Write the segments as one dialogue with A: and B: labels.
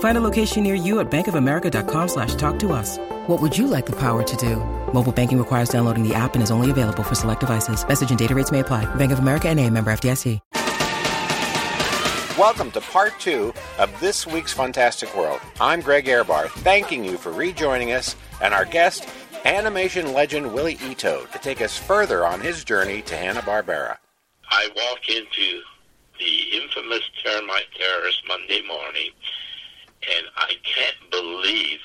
A: Find a location near you at bankofamerica.com slash talk to us. What would you like the power to do? Mobile banking requires downloading the app and is only available for select devices. Message and data rates may apply. Bank of America and a member FDIC.
B: Welcome to part two of this week's Fantastic World. I'm Greg Ehrbar, thanking you for rejoining us and our guest, animation legend Willie Ito, to take us further on his journey to Hanna-Barbera.
C: I walk into the infamous termite terrace Monday morning, and I can't believe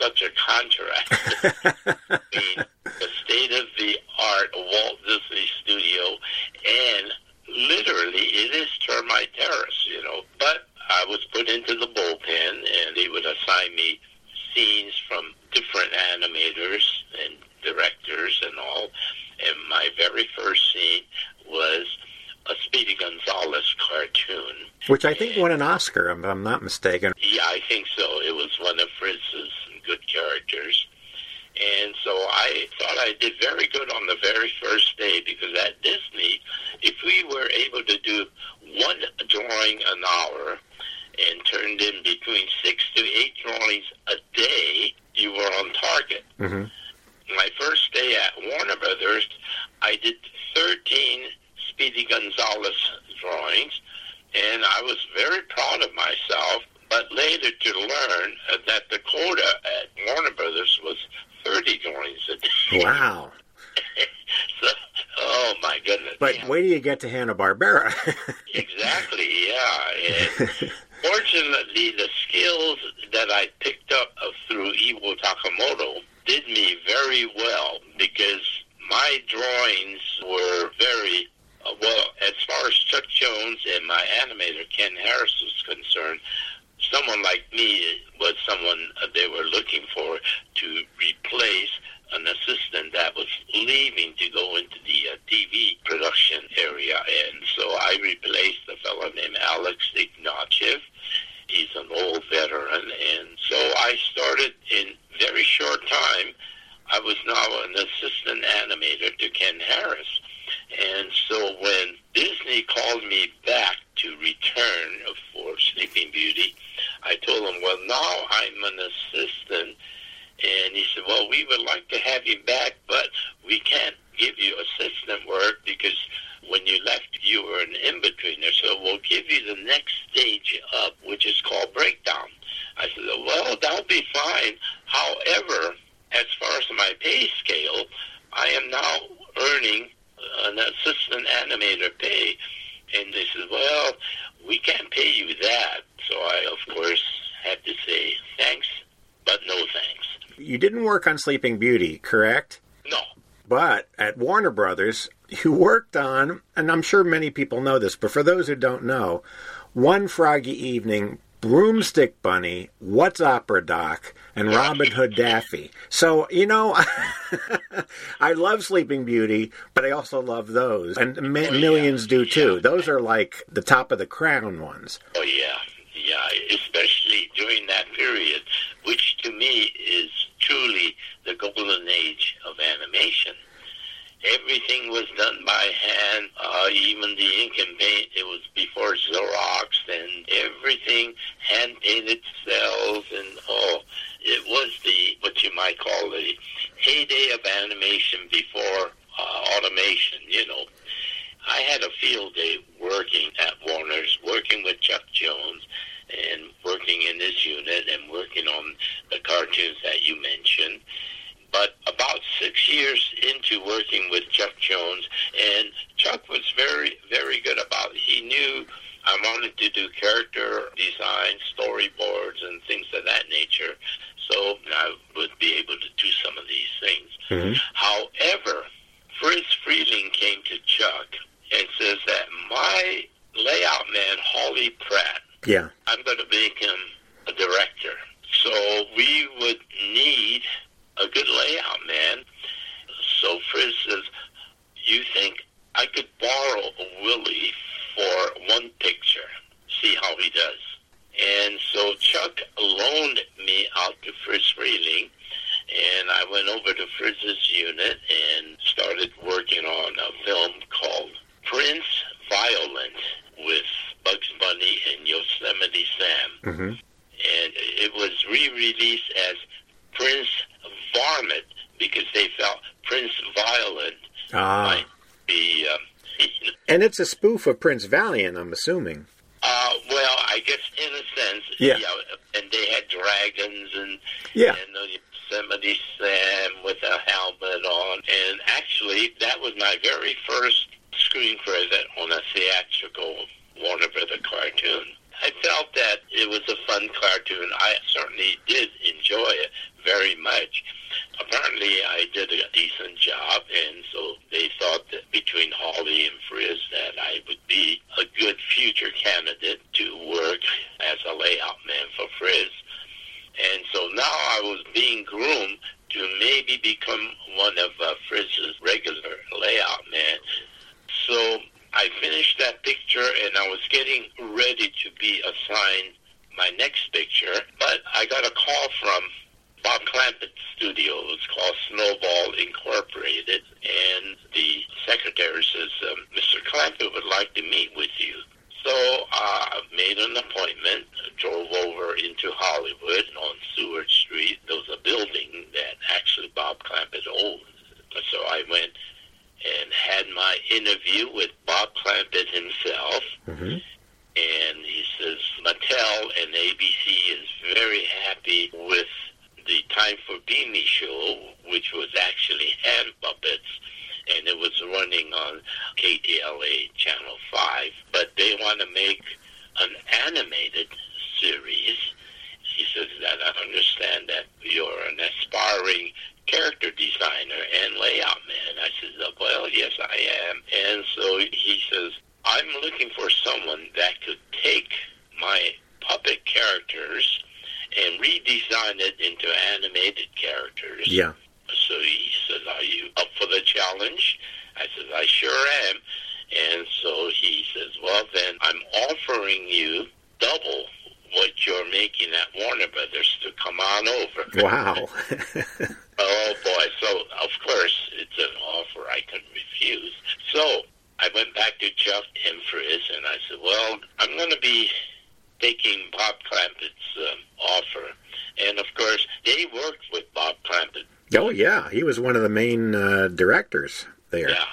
C: such a contrast between the state of the art Walt Disney Studio and literally it is termite terrace, you know. But I was put into the bullpen, and they would assign me scenes from different animators and directors and all. And my very first scene was a Speedy Gonzales cartoon.
B: Which I think won an Oscar, if I'm not mistaken.
C: Yeah, I think so. It was one of Friz's good characters. And so I thought I did very good on the very first day because at Disney, if we were able to do one drawing an hour and turned in between six to eight drawings a day, you were on target.
B: Mm-hmm.
C: My first day at Warner Brothers, I did 13 Speedy Gonzales drawings, and I was very proud of myself. But later to learn uh, that the quota at Warner Brothers was 30 drawings a day.
B: Wow.
C: so, oh my goodness.
B: But
C: yeah.
B: wait till you get to Hanna-Barbera.
C: exactly, yeah. And fortunately, the skills that I picked up uh, through Iwao Takamoto did me very well because my drawings were very uh, well, as far as Chuck Jones and my animator Ken Harris was concerned, someone like me was someone they were looking for to replace an assistant that was leaving to go into the uh, TV production area. And so I replaced a fellow named Alex Ignatieff. He's an old veteran. And so I started in very short time. I was now an assistant animator to Ken Harris. And so when Disney called me back to return for Sleeping Beauty, I told him, well, now I'm an assistant. And he said, well, we would like to have you back, but we can't give you assistant work because when you left, you were an in-betweener. We'll give you the next stage up, which is called breakdown. I said, well, that'll be fine. However, as far as my pay scale, I am now earning an assistant animator pay. And they said, well, we can't pay you that. So I, of course, had to say thanks, but no thanks.
B: you didn't work on Sleeping Beauty, correct?
C: No.
B: But at Warner Brothers, you worked on, and I'm sure many people know this, but for those who don't know, One Froggy Evening, Broomstick Bunny, What's Opera Doc, and Robin Hood Daffy. So, you know, I love Sleeping Beauty, but I also love those. And ma- oh,
C: yeah.
B: millions do too.
C: Yeah.
B: Those are like the top of the crown ones.
C: Oh, yeah. Yeah, especially during that period, which to me is truly the golden age of animation. Everything was done by hand, uh, even the ink and paint. It was before Xerox, and everything hand painted cells, and oh, it was the what you might call the heyday of animation before uh, automation. You know, I had a field day working at Warner's, working with Chuck Jones, and working in this unit, and working on the cartoons that you mentioned. But about six years into working with Chuck Jones, and Chuck was very, very good about. He knew I wanted to do character design, storyboards, and things of that nature. So I would be able to do some of these things.
B: Mm-hmm.
C: However, Friz Freleng came to Chuck and says that my layout man, Hawley Pratt,
B: Yeah.
C: I'm going to make him a director. So we would need a good layout man. So Friz says, you think I could borrow a Willie for one picture, see how he does. And so Chuck loaned me out to Friz Freleng, and I went over to Friz's unit and started working on a film called Prince Violent with Bugs Bunny and Yosemite Sam.
B: Mm-hmm.
C: And it was re-released as Prince Varmint because they felt Prince Violent
B: Ah.
C: might be, um,
B: And it's a spoof of Prince Valiant, I'm assuming.
C: uh, well, I guess in a sense,
B: Yeah.
C: And they had dragons and
B: Yeah.
C: and the Yosemite Sam with a helmet on. And actually, that was my very first screen credit on a theatrical Warner Brother cartoon. I felt that it was a fun cartoon. I certainly did enjoy it very much. Apparently, I did a decent job, and so they thought that between Hawley and Friz that I would be a good future candidate to work as a layout man for Friz. And so now I was being groomed to maybe become one of uh, Friz's regular layout men. So I finished that picture and I was getting ready to be assigned my next picture, but I got a call from Bob Clampett's studio. It was called Snowball Incorporated, and the secretary says, um, Mr. Clampett would like to meet with you. So uh, I made an appointment, drove over into Hollywood on Seward Street. There was a building that actually Bob Clampett owns. So I went and had my interview with Bob Clampett himself.
B: Mm-hmm.
C: And he says Mattel and ABC is very happy with the Time for Beany show, which was actually hand puppets, and it was running on KTLA Channel 5. But they want to make an animated series. He says that I understand that you're an aspiring character designer and layout man. I said, well, yes, I am. And so he says, I'm looking for someone that could take my puppet characters and redesign it into animated characters.
B: Yeah.
C: So he says, Are you up for the challenge? I said, I sure am. And so he says, Well, then I'm offering you double what you're making at Warner Brothers to come on over.
B: Wow.
C: Oh boy! So of course it's an offer I couldn't refuse. So I went back to Chuck and and I said, "Well, I'm going to be taking Bob Clampett's um, offer." And of course, they worked with Bob Clampett.
B: Oh, yeah. He was one of the main uh, directors there.
C: Yeah,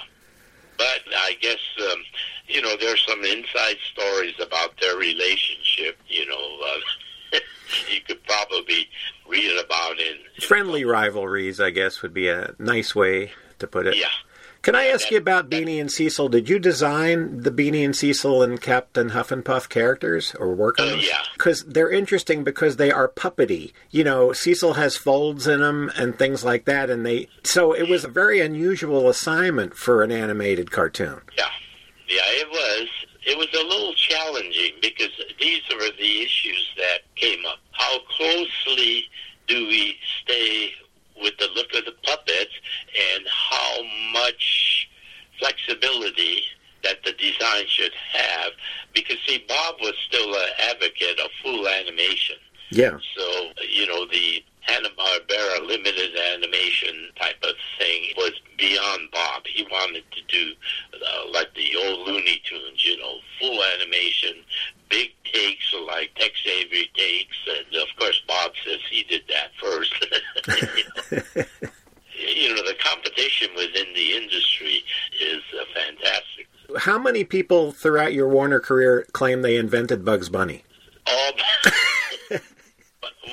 C: but I guess um, you know there's some inside stories about their relationship. You know, uh, you could probably read about in
B: Friendly rivalries, I guess, would be a nice way to put it.
C: Yeah.
B: Can I ask you about Beany and Cecil? Did you design the Beany and Cecil and Captain Huffenpuff characters or work on
C: Uh,
B: them?
C: yeah.
B: Because they're interesting because they are puppety. You know, Cecil has folds in them and things like that, and they. So it was a very unusual assignment for an animated cartoon.
C: Yeah, yeah, it was. It was a little challenging because these were the issues that came up. How closely do we stay with the look of the puppets, and how much flexibility that the design should have? Because see, Bob was still an advocate of full animation.
B: Yeah.
C: So, you know, the Hanna-Barbera limited animation type of thing was beyond Bob. He wanted to do uh, like the old Looney Tunes, you know, full animation, big takes like Tex Avery takes. And of course, Bob says he did that first. you, know. the competition within the industry is uh, fantastic.
B: How many people throughout your Warner career claim they invented Bugs Bunny?
C: Oh,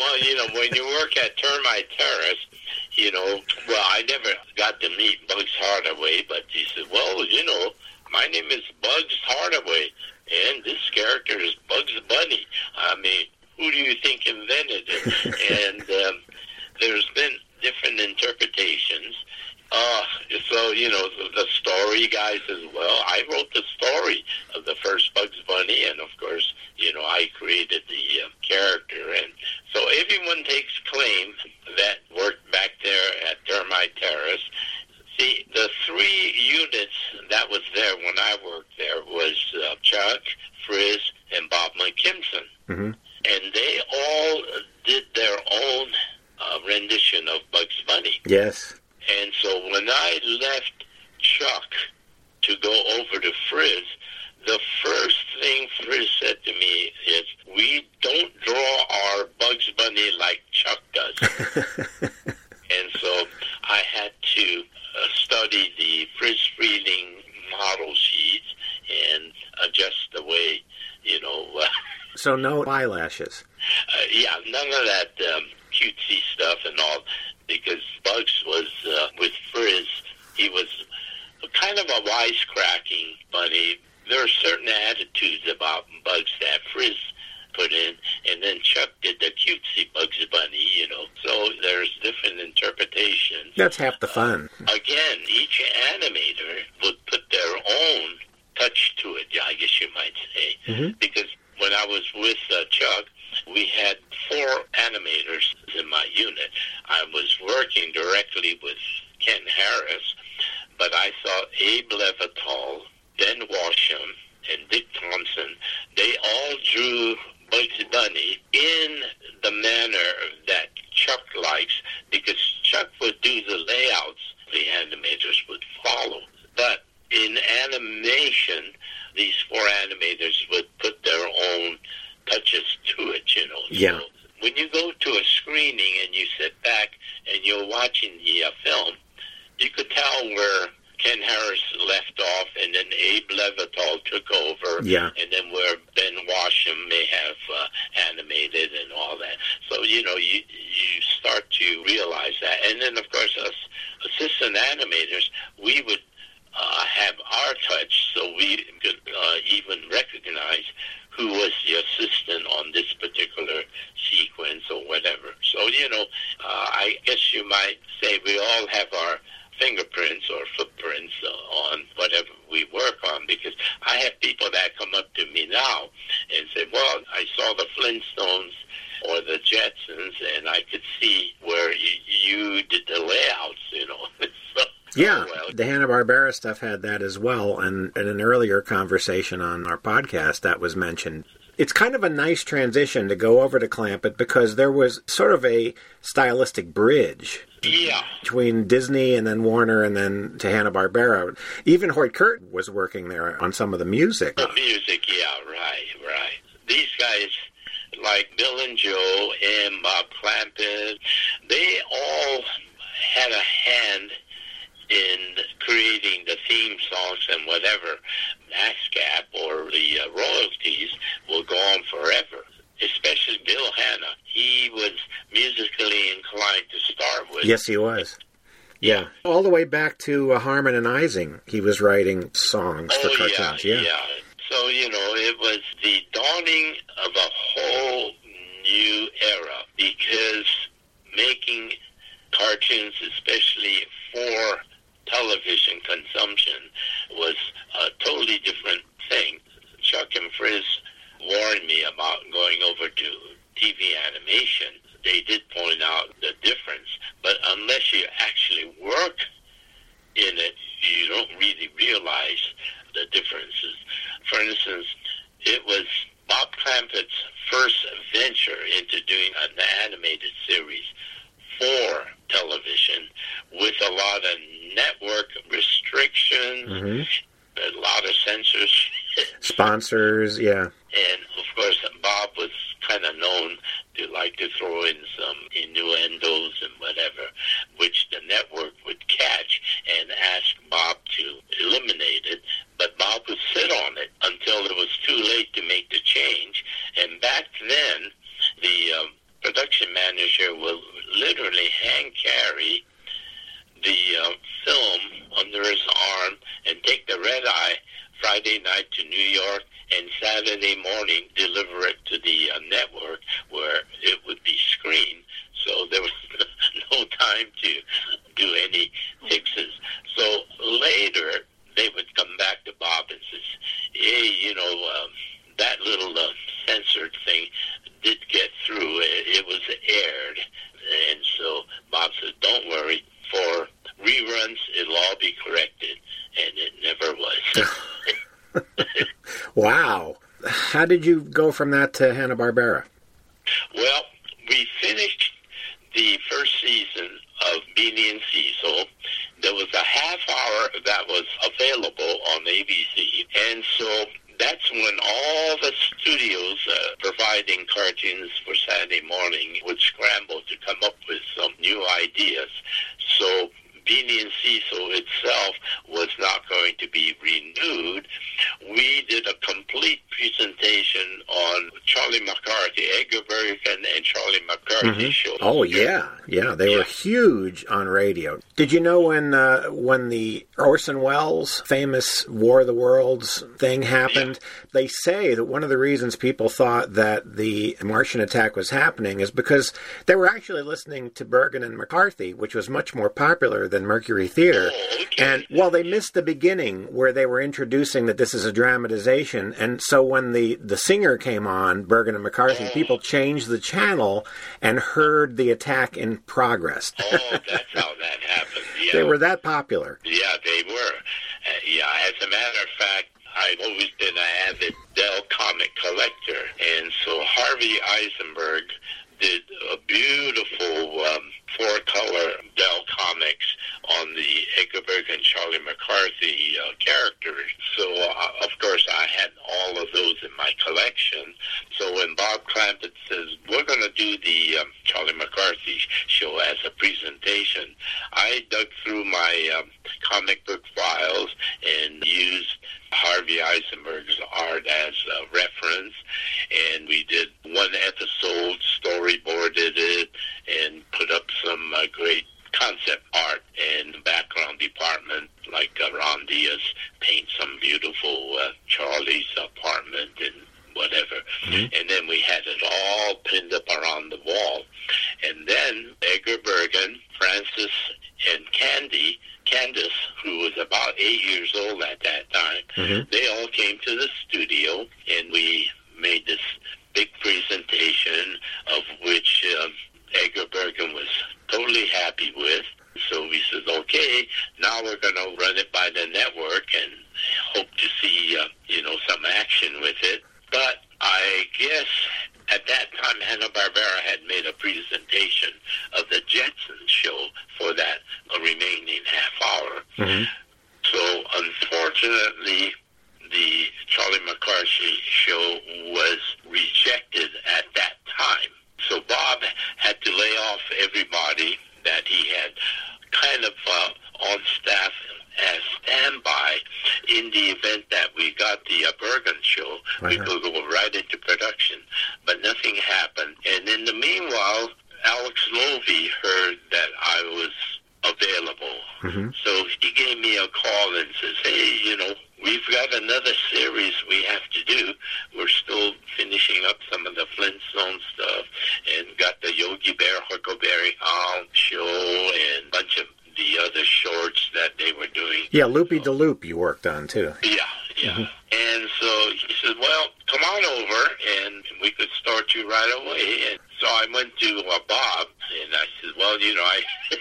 C: well, you know, when you work at Termite Terrace, you know, well, I never got to meet Bugs Hardaway, but he said, well, you know, my name is Bugs Hardaway. and this character is Bugs Bunny. I mean, who do you think invented it? and um, there's been different interpretations. Uh, so, you know, the, the story guys as well. I wrote the story of the first Bugs Bunny, and of course, you know, I created the uh, character. And so everyone takes claim that worked back there at Termite Terrace. See, the three units that was there when I worked there was uh, Chuck, Friz, and Bob McKimson.
B: Mm-hmm.
C: And they all did their own uh, rendition of Bugs Bunny.
B: Yes.
C: When I left Chuck to go over to Friz, the first thing Friz said to me is, "We don't draw our Bugs Bunny like Chuck does." and so I had to uh, study the Friz Freleng model sheets and adjust the way, you know. Uh,
B: So no eyelashes.
C: uh, yeah, none of that um, cutesy stuff and all, because Bugs was uh, with Friz. He was kind of a wisecracking bunny. There are certain attitudes about Bugs that Friz put in, and then Chuck did the cutesy Bugs Bunny, you know. So there's different interpretations.
B: That's half the fun.
C: Again, each animator would put their own touch to it, I guess you might say.
B: Mhm.
C: Because when I was with uh, Chuck, we had four animators in my unit. I was working directly with Ken Harris, but I saw Abe Levitow, Ben Washam, and Dick Thompson. They all drew Bugs Bunny in the manner that Chuck likes, because Chuck would do the layouts the animators would follow. But in animation, these four animators would put their own touches to it, you know.
B: Yeah.
C: So when you go to a screening and you sit back and you're watching the uh, film, you could tell where Ken Harris left off, and then Abe Levitow took over,
B: Yeah.
C: and then where Ben Washam may have uh, animated and all that. So you know, you you start to realize that, and then of course us assistant animators, we would uh, have our touch, so we could uh, even recognize who was the assistant on this particular sequence or whatever. So you know, uh, I guess you might say we all have our fingerprints or footprints on whatever we work on because I have people that come up to me now and say, well, I saw the Flintstones or the Jetsons and I could see where you, you did the layouts, you know. so,
B: Yeah, oh,
C: well,
B: the Hanna Barbera stuff had that as well, and in an earlier conversation on our podcast, that was mentioned. It's kind of a nice transition to go over to Clampett because there was sort of a stylistic bridge
C: yeah.
B: between Disney and then Warner and then to Hanna Barbera. Even Hoyt Kurt was working there on some of the music.
C: The music, yeah, right, right. These guys, like Bill and Joe and Bob Clampett, they all had a hand in creating the theme songs and whatever. ASCAP or the uh, royalties will go on forever. Especially Bill Hanna. He was musically inclined to start with.
B: Yes, he was. Yeah, all the way back to uh, Harmon and Ising, he was writing songs for
C: Oh
B: cartoons.
C: yeah, yeah. So you know, it was the dawning of a whole new era because making cartoons, especially for television consumption, was a totally different thing. Chuck and Friz warned me about going over to TV animation. They did point out the difference, but unless you actually work in it, you don't really realize the differences. For instance, it was Bob Clampett's first venture into doing an animated series for television with a lot of network restrictions,
B: Mhm.
C: a lot of censorship.
B: Sponsors, yeah.
C: And of course, Bob was kind of known to like to throw in some innuendos and whatever, which the network would catch and ask Bob to eliminate it. But Bob would sit on it until it was too late to make the change. And back then, the um, production manager will literally hand carry the uh, film under his arm and take the red eye Friday night to New York and Saturday morning deliver it to the uh, network where it would be screened. So there was no time to do any fixes. So later they would come back to Bob and says, "Hey, you know, um, that little uh, censored thing did get through. It, it was aired." And so Bob said, "Don't worry. For reruns, it'll all be corrected." And it never was.
B: wow. How did you go from that to Hanna Barbera?
C: Well, we finished the first season of Beany and Cecil. There was a half hour that was available on ABC, and so that's when all the studios uh, providing cartoons for Saturday morning would scramble to come up with some new ideas. So Beany and Cecil itself was not going to be renewed. We did a complete presentation on Charlie McCarthy, Edgar Bergen and Charlie McCarthy
B: Mhm.
C: show.
B: Oh yeah, yeah, they were huge on radio. Did you know when uh, when the Orson Welles famous War of the Worlds thing happened? They say that one of the reasons people thought that the Martian attack was happening is because they were actually listening to Bergen and McCarthy, which was much more popular than Mercury Theater.
C: Oh, okay.
B: And well, they missed the beginning where they were introducing that this is a dramatization, and so when the the singer came on, Bergen and McCarthy, people changed the channel and heard the attack in progress.
C: oh, that's how that happened. Yeah.
B: they were that popular.
C: Yeah, they were. Uh, yeah, as a matter of fact, I've always been an avid Dell comic collector, and so Harvey Eisenberg did a beautiful um, four-color Dell comics on the Edgar and Charlie McCarthy uh, characters. So, uh, of course, I had all of those in my collection. So when Bob Clampett says, we're going to do the um, Charlie McCarthy show as a presentation, I dug through my um, comic book files and used Harvey Eisenberg's art as a reference, and we did one episode, storyboarded it, and put up some uh, great concept art and background department, like uh, Ron Dias paint some beautiful uh, Charlie's apartment and whatever. And then we had it all pinned up around the wall. And then Edgar Bergen, Frances, and Candy, Candice, who was about eight years old at that time, they all came to the studio and we made this big presentation of which um, Edgar Bergen was totally happy with. So we said, okay, now we're going to run it by the network and hope to see, uh, you know, some action with it. But I guess at that time, Hanna-Barbera had made a presentation of the Jetsons show for that remaining half hour. So unfortunately, the Charlie McCarthy show was rejected at that time. So Bob had to lay off everybody that he had kind of uh, on staff as standby in the event that we got the uh, Bergen show. We
B: Uh-huh.
C: could go right into production, but nothing happened. And in the meanwhile, Alex Lovy heard that I was available. So he gave me a call and says, hey, you know, we've got another series we have to do. We're still finishing up some of the Flintstone stuff and got the Yogi Bear Huckleberry Hound show and a bunch of the other shorts that they were doing.
B: Yeah, Loopy de Loop you worked on too.
C: Yeah, yeah. And so he said, well, come on over and we could start you right away. And so I went to uh, Bob and I said, well, you know, I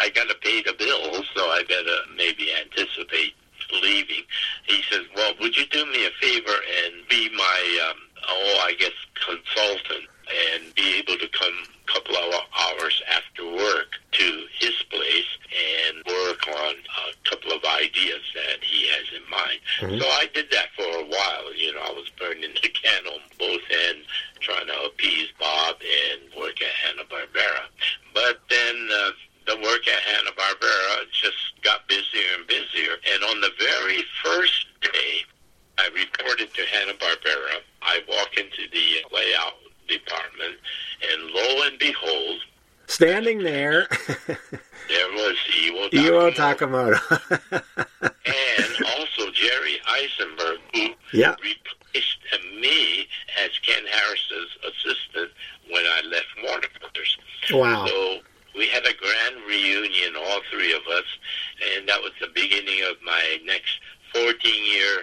C: I got to pay the bills, so I got to maybe anticipate leaving. He says, well, would you do me a favor and be my, um, oh, I guess, consultant and be able to come a couple of hours after work to his place and work on a couple of ideas that he has in mind. So I did that for a while. You know, I was burning the can on both ends, trying to appease Bob and work at Hanna-Barbera. But then uh, the work at Hanna-Barbera just got busier and busier. And on the very first day, I reported to Hanna-Barbera. I walk into the layout department, and lo and behold,
B: Standing there,
C: there was Iwao
B: Iwao
C: Takamoto.
B: Takamoto.
C: and also Jerry Eisenberg, who
B: Yeah.
C: replaced me as Ken Harris's assistant when I left Warner Brothers.
B: Wow.
C: So we had a grand reunion, all three of us, and that was the beginning of my next 14-year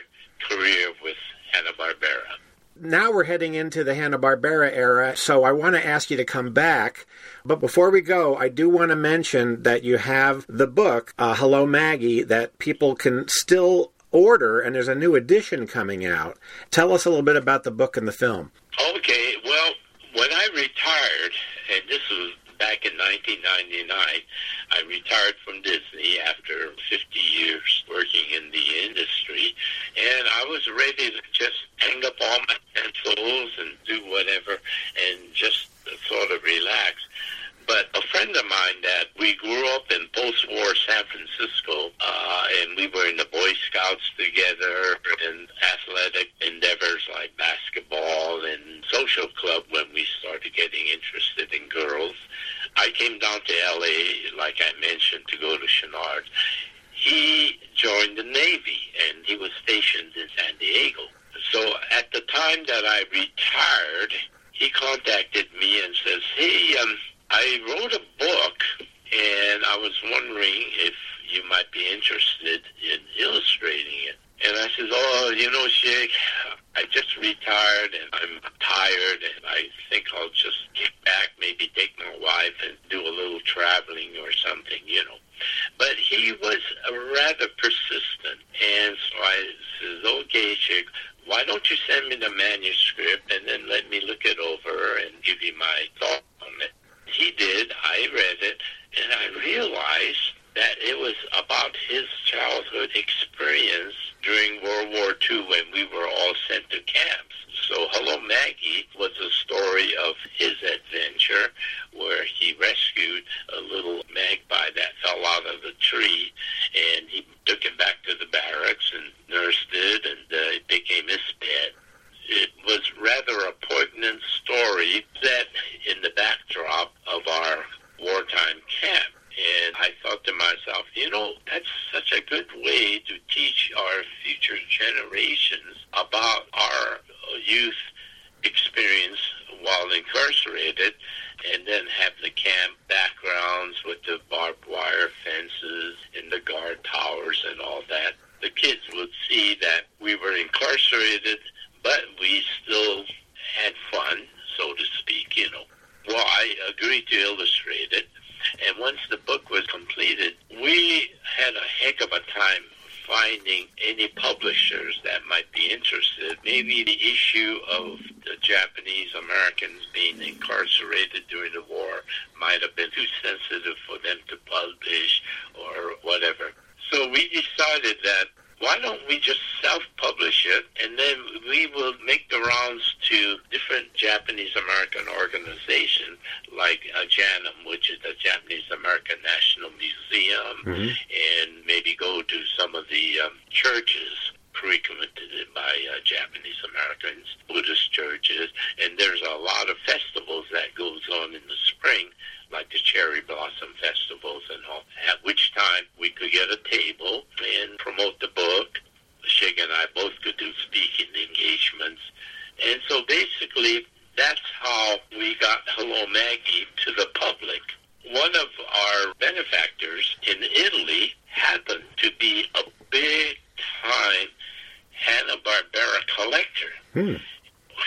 C: career with Hanna-Barbera.
B: Now we're heading into the Hanna-Barbera era, so I want to ask you to come back. But before we go, I do want to mention that you have the book, uh, Hello Maggie, that people can still order, and there's a new edition coming out. Tell us a little bit about the book and the film.
C: Okay, well, when I retired, and this was back in 1999, I retired from Disney after 50 years working in the industry, and I was ready to just hang up all my pencils and do whatever and just sort of relax. But a friend of mine that we grew up in post-war San Francisco, uh, and we were in the Boy Scouts together and athletic endeavors like basketball and social club when we started getting interested in girls. I came down to L.A., like I mentioned, to go to Chouinard. He joined the Navy, and he was stationed in San Diego. So at the time that I retired, he contacted me and says, hey, um, I wrote a book, and I was wondering if you might be interested in illustrating it. And I says, oh, you know, Shig, I just retired, and I'm tired, and I think I'll just kick back, maybe take my wife and do a little traveling or something, you know. But he was rather persistent, and so I says, okay, Shig, why don't you send me the manuscript and then let me look it over and give you my thoughts on it? He did. I read it, and I realized that it was about his childhood experience during World War II when we were all sent to camps. So Hello Maggie was a story of his adventure where he rescued a little magpie that fell out of the tree and he took it back to the barracks and nursed it and uh, it became his pet. It was rather a poignant story set in the backdrop of our wartime camp. And I thought to myself, you know, that's such a good way to teach our future generations about our youth experience while incarcerated and then have the camp backgrounds with the barbed wire fences and the guard towers and all that. The kids would see that we were incarcerated, but we still had fun, so to speak, you know. Well, I agreed to illustrate it, and once the book was completed, we had a time finding any publishers that might be interested. Maybe the issue of the Japanese Americans being incarcerated during the war might have been too sensitive for them to publish or whatever. So we decided that why don't we just self-publish it and then we will make the rounds to different Japanese American organizations like uh, JANM, which is the Japanese American National Museum, and maybe go to some of the um, churches frequented by uh, Japanese Americans, Buddhist churches, and there's a lot of festivals that goes on in the spring, like the cherry blossom festivals and all. At which time we could get a table and promote the book. Shig and I both could do speaking engagements, and so basically that's how we got Hello Maggie to the public. One of our benefactors in Italy happened to be a big time Hanna-Barbera collector.
B: Hmm.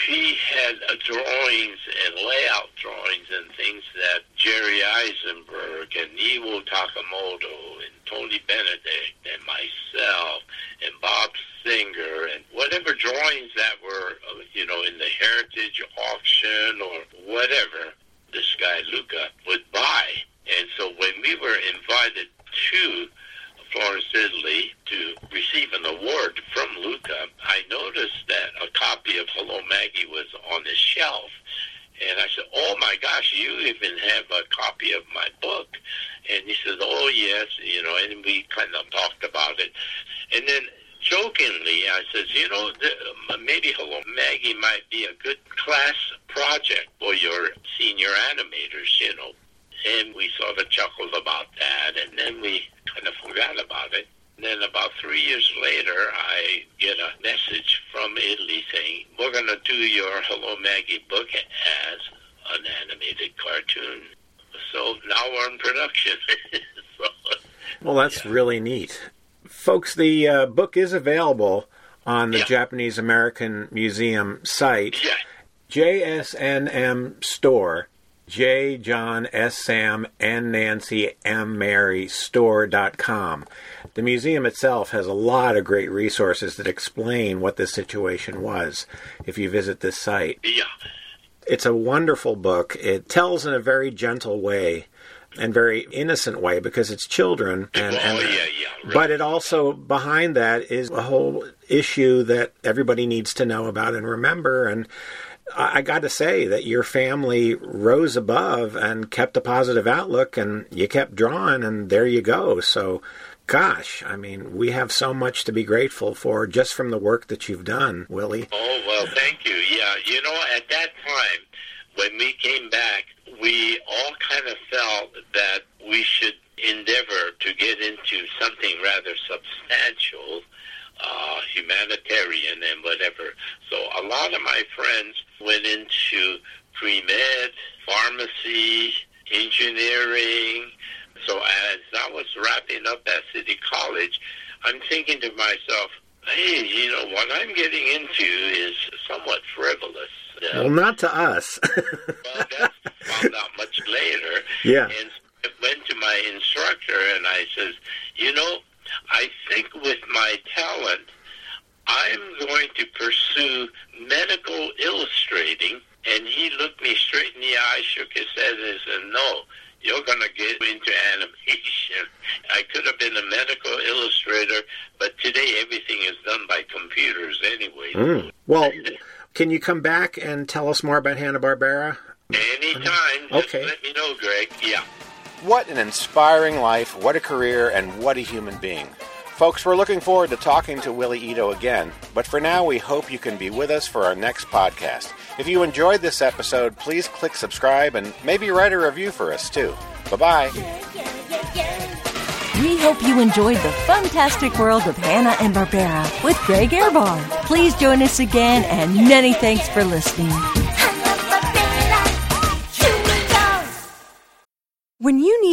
C: He had uh, drawings and layout drawings and things that Jerry Eisenberg and Iwao Takamoto and Tony Benedict and myself and Bob Singer and whatever drawings that were, uh, you know, in the heritage auction or whatever, this guy Luca would buy. And so when we were invited to Florence, Italy, to receive an award from Luca, I noticed that a copy of Hello Maggie was on his shelf. And I said, oh my gosh, you even have a copy of my book. And he says, oh yes, you know, and we kind of talked about it. And then jokingly, I says, you know, the, maybe Hello Maggie might be a good class project for your senior animators, you know. And we sort of chuckled about that, and then we kind of forgot about it. Then about three years later, I get a message from Italy saying, we're going to do your Hello Maggie book as an animated cartoon. So now we're in production. so,
B: Well, that's
C: Yeah.
B: really neat. Folks, the uh, book is available on the
C: Yeah.
B: Japanese American Museum site,
C: yeah,
B: JSNM Store, J John S Sam N Nancy M Mary Store.com. The museum itself has a lot of great resources that explain what this situation was if you visit this site.
C: yeah.
B: It's a wonderful book. It tells in a very gentle way and very innocent way because it's children and,
C: oh,
B: and
C: yeah, yeah. Right.
B: but it also behind that is a whole issue that everybody needs to know about and remember and I, I got to say that your family rose above and kept a positive outlook and you kept drawing and there you go so gosh i mean we have so much to be grateful for just from the work that you've done willie
C: Oh, well, thank you. Yeah, you know, at that time, when we came back, we all kind of felt that we should endeavor to get into something rather substantial, uh, humanitarian and whatever. So a lot of my friends went into pre-med, pharmacy, engineering. So as wrapping up at City College, I'm thinking to myself, hey, you know, what I'm getting into is somewhat frivolous. Uh,
B: well not to us
C: well, that's found out much later.
B: Yeah.
C: And I went to my instructor and I says, you know, I think with my talent, I'm going to pursue medical illustrating. And he looked me straight in the eye, shook his head, and said, no, you're going to get into animation. I could have been a medical illustrator, but today everything is done by computers anyway.
B: Mm. Well, can you come back and tell us more about Hanna Barbera?
C: Anytime. Just
B: Okay.
C: let me know, Greg. Yeah.
B: What an inspiring life, what a career, and what a human being. Folks, we're looking forward to talking to Willie Ito again, but for now, we hope you can be with us for our next podcast. If you enjoyed this episode, please click subscribe and maybe write a review for us too. Bye bye.
D: We hope you enjoyed the fantastic world of Hanna and Barbera with Greg Ehrbar. Please join us again, and many thanks for listening.